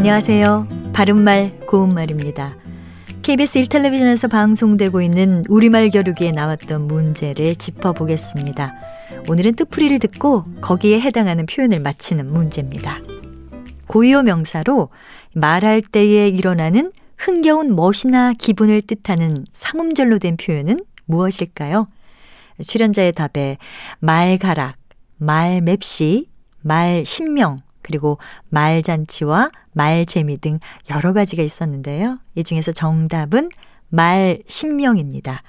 안녕하세요. 바른말 고운말입니다. KBS 1텔레비전에서 방송되고 있는 우리말 겨루기에 나왔던 문제를 짚어보겠습니다. 오늘은 뜻풀이를 듣고 거기에 해당하는 표현을 맞히는 문제입니다. 고유어 명사로 말할 때에 일어나는 흥겨운 멋이나 기분을 뜻하는 상음절로 된 표현은 무엇일까요? 출연자의 답에 말가락, 말맵시, 말신명, 그리고 말잔치와 말재미 등 여러 가지가 있었는데요. 이 중에서 정답은 말 신명입니다.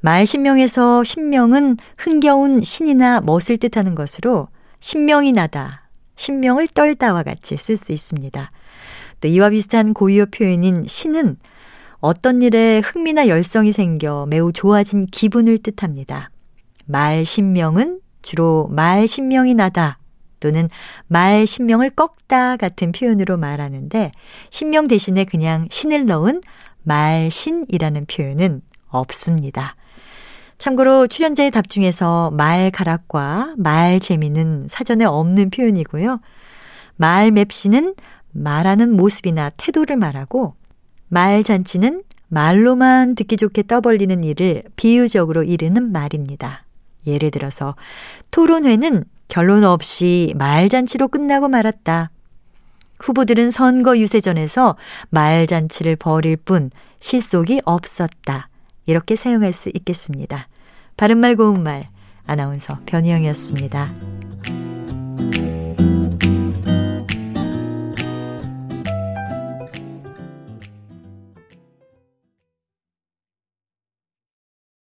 말 신명에서 신명은 흥겨운 신이나 멋을 뜻하는 것으로 신명이 나다, 신명을 떨다와 같이 쓸 수 있습니다. 또 이와 비슷한 고유어 표현인 신은 어떤 일에 흥미나 열성이 생겨 매우 좋아진 기분을 뜻합니다. 말 신명은 주로 말 신명이 나다 또는 말 신명을 꺾다 같은 표현으로 말하는데 신명 대신에 그냥 신을 넣은 말신이라는 표현은 없습니다. 참고로 출연자의 답 중에서 말 가락과 말 재미는 사전에 없는 표현이고요. 말 맵시는 말하는 모습이나 태도를 말하고 말 잔치는 말로만 듣기 좋게 떠벌리는 일을 비유적으로 이르는 말입니다. 예를 들어서 토론회는 결론 없이 말잔치로 끝나고 말았다. 후보들은 선거 유세전에서 말잔치를 벌일 뿐 실속이 없었다. 이렇게 사용할 수 있겠습니다. 바른말 고운말 아나운서 변희영이었습니다.